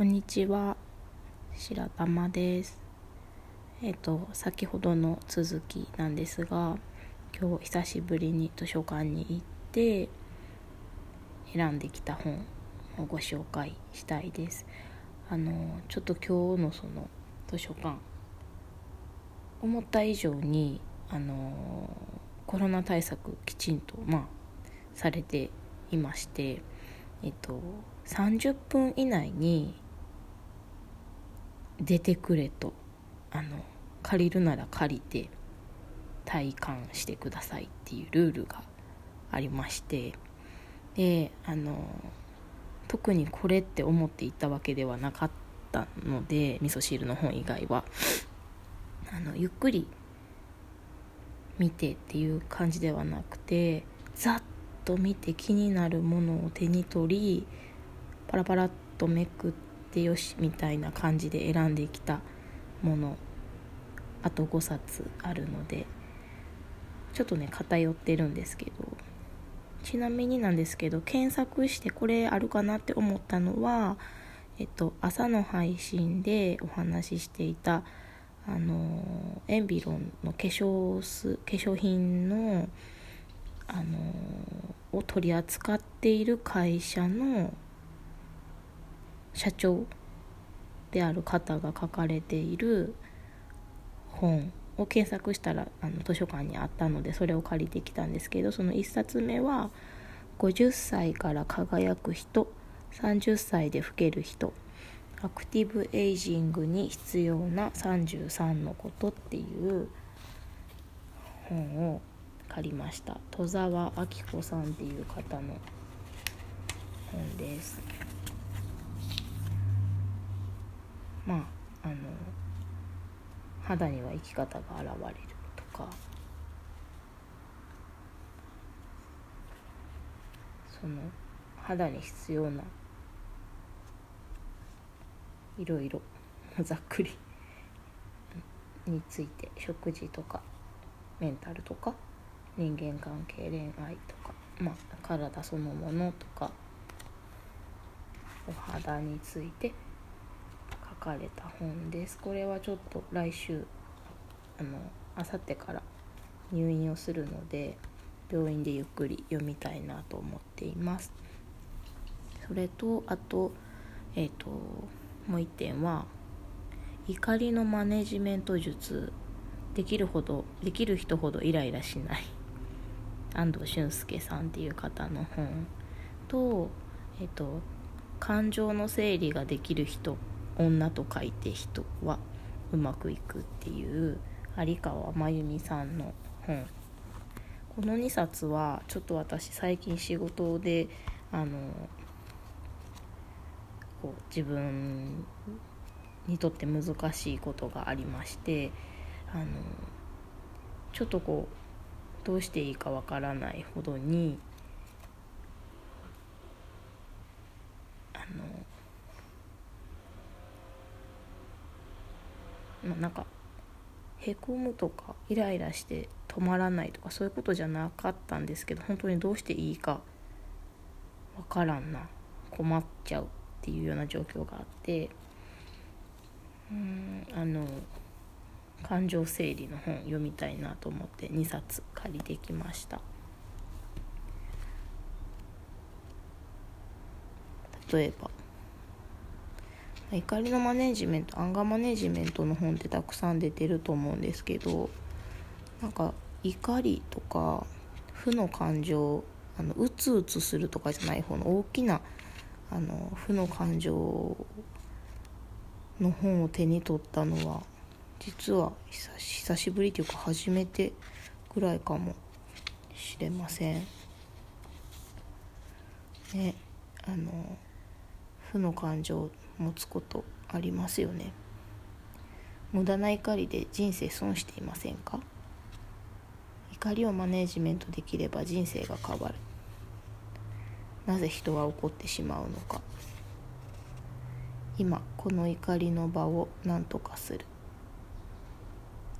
こんにちは。白玉です。えっ、と先ほどの続きなんですが今日久しぶりに図書館に行って選んできた本をご紹介したいです。あのちょっと今日のその図書館思った以上にあのコロナ対策きちんとまあされていましてえっと30分以内に出てくれと。あの借りるなら借りて体感してくださいっていうルールがありまして。であの特にこれって思っていたわけではなかったので味噌汁の本以外は。あのゆっくり見てっていう感じではなくてざっと見て気になるものを手に取りパラパラっとめくってよしみたいな感じで選んできたものあと5冊あるのでちょっとね偏ってるんですけどちなみになんですけど検索してこれあるかなって思ったのはえっと朝の配信でお話ししていたあのエンビロンの化粧す化粧品のあのを取り扱っている会社の社長である方が書かれている本を検索したらあの図書館にあったのでそれを借りてきたんですけどその1冊目は「50歳から輝く人30歳で老ける人アクティブエイジングに必要な33のこと」っていう本を借りました。戸沢明子さんっていう方の本です。まああの肌には生き方が現れるとか。その肌に必要ないろいろざっくりについて食事とかメンタルとか人間関係恋愛とか、まあ、体そのものとかお肌についてかれた本です。これはちょっと来週あの明後日から入院をするので病院でゆっくり読みたいなと思っています。それとあとえっ、ー、ともう一点は怒りのマネジメント術。できるほどできる人ほどイライラしない。安藤俊介さんっていう方の本とえっ、ー、と感情の整理ができる人女と書いて人はうまくいくっていう有川真由美さんの本。この2冊はちょっと私最近仕事であのこう自分にとって難しいことがありましてあのちょっとこうどうしていいかわからないほどにあのまあ、なんかへこむとかイライラして止まらないとかそういうことじゃなかったんですけど本当にどうしていいかわからんな困っちゃうっていうような状況があってうんあの感情整理の本読みたいなと思って2冊借りてきました。例えば。怒りのマネジメントアンガーマネジメントの本ってたくさん出てると思うんですけどなんか怒りとか負の感情あのうつうつするとかじゃない方の大きなあの負の感情の本を手に取ったのは実は久しぶりというか初めてぐらいかもしれません。ねあの負の感情持つことありますよね。無駄な怒りで人生損していませんか？怒りをマネージメントできれば人生が変わる。なぜ人は怒ってしまうのか？今この怒りの場を何とかする。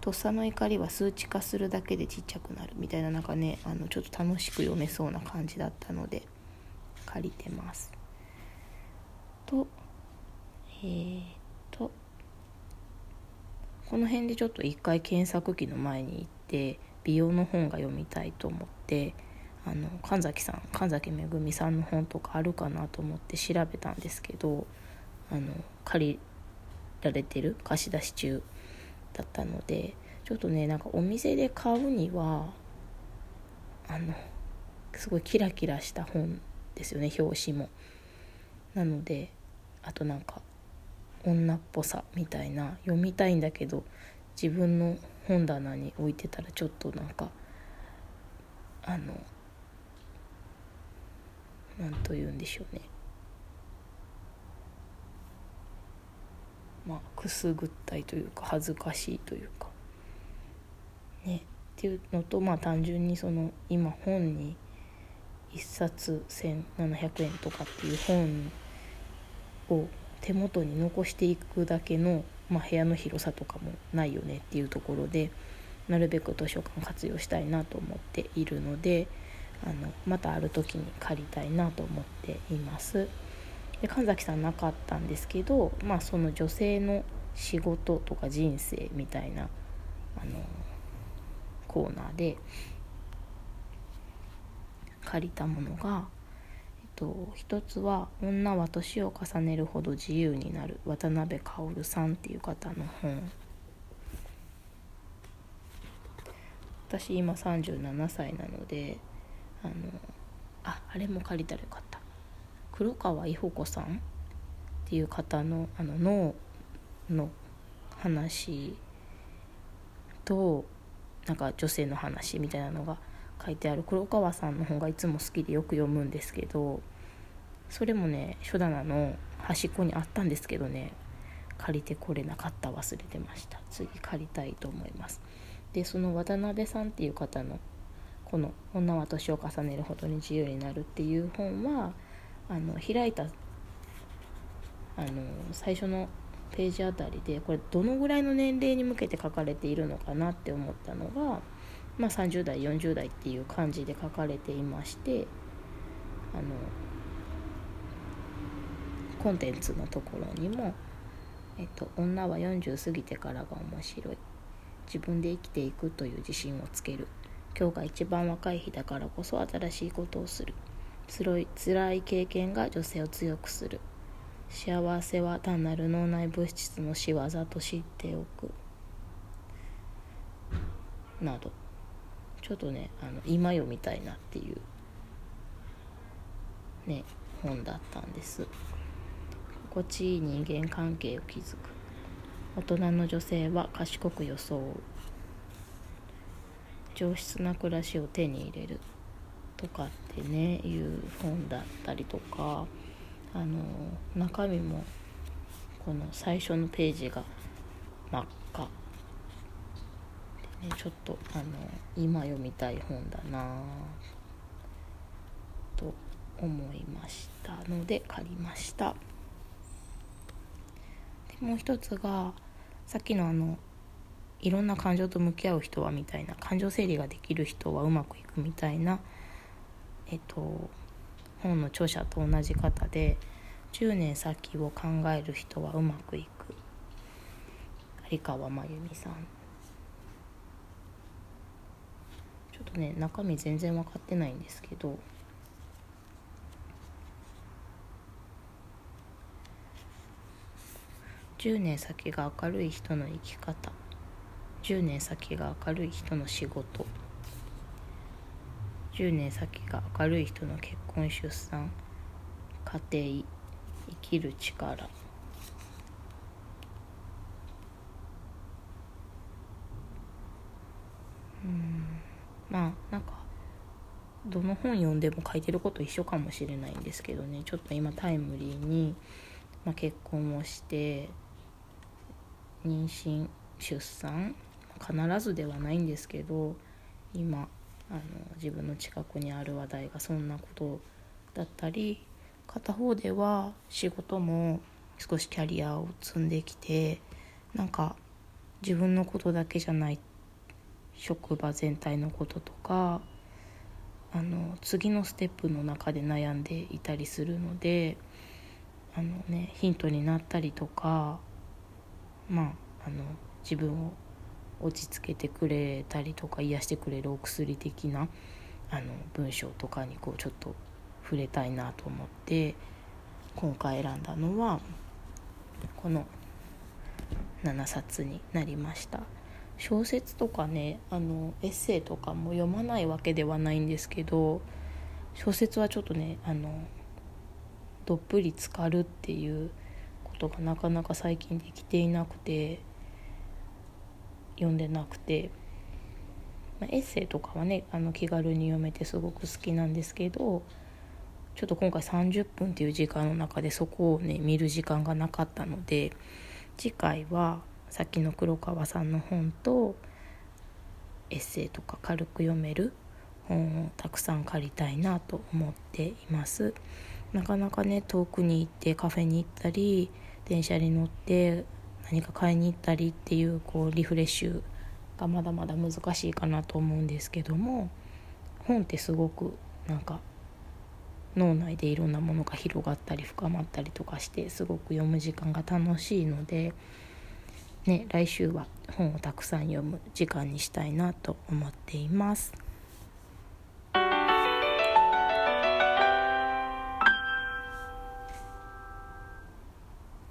とっさの怒りは数値化するだけでちっちゃくなる。みたいななんかねあのちょっと楽しく読めそうな感じだったので借りてます。とえ、っとこの辺でちょっと一回検索機の前に行って美容の本が読みたいと思ってあの神崎さん神崎めぐみさんの本とかあるかなと思って調べたんですけどあの借りられてる貸し出し中だったのでちょっとねなんかお店で買うにはあのすごいキラキラした本ですよね表紙も。なのであとなんか女っぽさみたいな読みたいんだけど自分の本棚に置いてたらちょっとなんかあの何と言うんでしょうね。まあくすぐったいというか恥ずかしいというか。ね。っていうのとまあ単純にその今本に1冊1700円とかっていう本を手元に残していくだけの、まあ、部屋の広さとかもないよねっていうところでなるべく図書館活用したいなと思っているのであのまたある時に借りたいなと思っています。で神崎さんなかったんですけど、まあ、その女性の仕事とか人生みたいなあのコーナーで借りたものが、と、一つは「女は年を重ねるほど自由になる」渡辺薫さんっていう方の本。私今37歳なのであのああれも借りたらよかった。黒川伊保子さんっていう方のあの脳の話となんか女性の話みたいなのが書いてある黒川さんの本がいつも好きでよく読むんですけどそれもね書棚の端っこにあったんですけどね借りてこれなかった忘れてました。次借りたいと思います。でその渡辺さんっていう方のこの「女は年を重ねるほどに自由になる」っていう本はあの開いたあの最初のページあたりでこれどのぐらいの年齢に向けて書かれているのかなって思ったのが、まあ、30代40代っていう感じで書かれていましてあのコンテンツのところにも、えっと「女は40過ぎてからが面白い」「自分で生きていくという自信をつける」「今日が一番若い日だからこそ新しいことをする」つい辛い経験が女性を強くする。幸せは単なる脳内物質の仕業と知っておく。など。ちょっとねあの今読みたいなっていうね本だったんです。心地いい人間関係を築く。大人の女性は賢く装う。上質な暮らしを手に入れる。とかってねいう本だったりとか。あの中身もこの最初のページが真っ赤。でねちょっとあの今読みたい本だな。と思いましたので借りました。もう一つがさっきのあのいろんな感情と向き合う人はみたいな感情整理ができる人はうまくいくみたいなえっと、本の著者と同じ方で10年先を考える人はうまくいく。有川真由美さん。ちょっとね中身全然分かってないんですけど10年先が明るい人の生き方。10年先が明るい人の仕事。10年先が明るい人の結婚出産。家庭生きる力。うん。まあなんかどの本読んでも書いてること一緒かもしれないんですけどね。ちょっと今タイムリーに、まあ、結婚をして妊娠出産必ずではないんですけど今あの自分の近くにある話題がそんなことだったり片方では仕事も少しキャリアを積んできてなんか自分のことだけじゃない職場全体のこととかあの次のステップの中で悩んでいたりするのであのねヒントになったりとかまああの自分を落ち着けてくれたりとか癒してくれるお薬的なあの文章とかにこうちょっと触れたいなと思って今回選んだのはこの7冊になりました。小説とかねあのエッセイとかも読まないわけではないんですけど小説はちょっとねあのどっぷり浸かるっていうことがなかなか最近できていなくて読んでなくて、まあ、エッセイとかはねあの気軽に読めてすごく好きなんですけどちょっと今回30分っていう時間の中でそこをね見る時間がなかったので次回はさっきの黒川さんの本とエッセイとか軽く読める本をたくさん借りたいなと思っています。なかなかね遠くに行ってカフェに行ったり電車に乗って何か買いに行ったりっていうこうリフレッシュがまだまだ難しいかなと思うんですけども本ってすごくなんか脳内でいろんなものが広がったり深まったりとかしてすごく読む時間が楽しいので、ね、来週は本をたくさん読む時間にしたいなと思っています。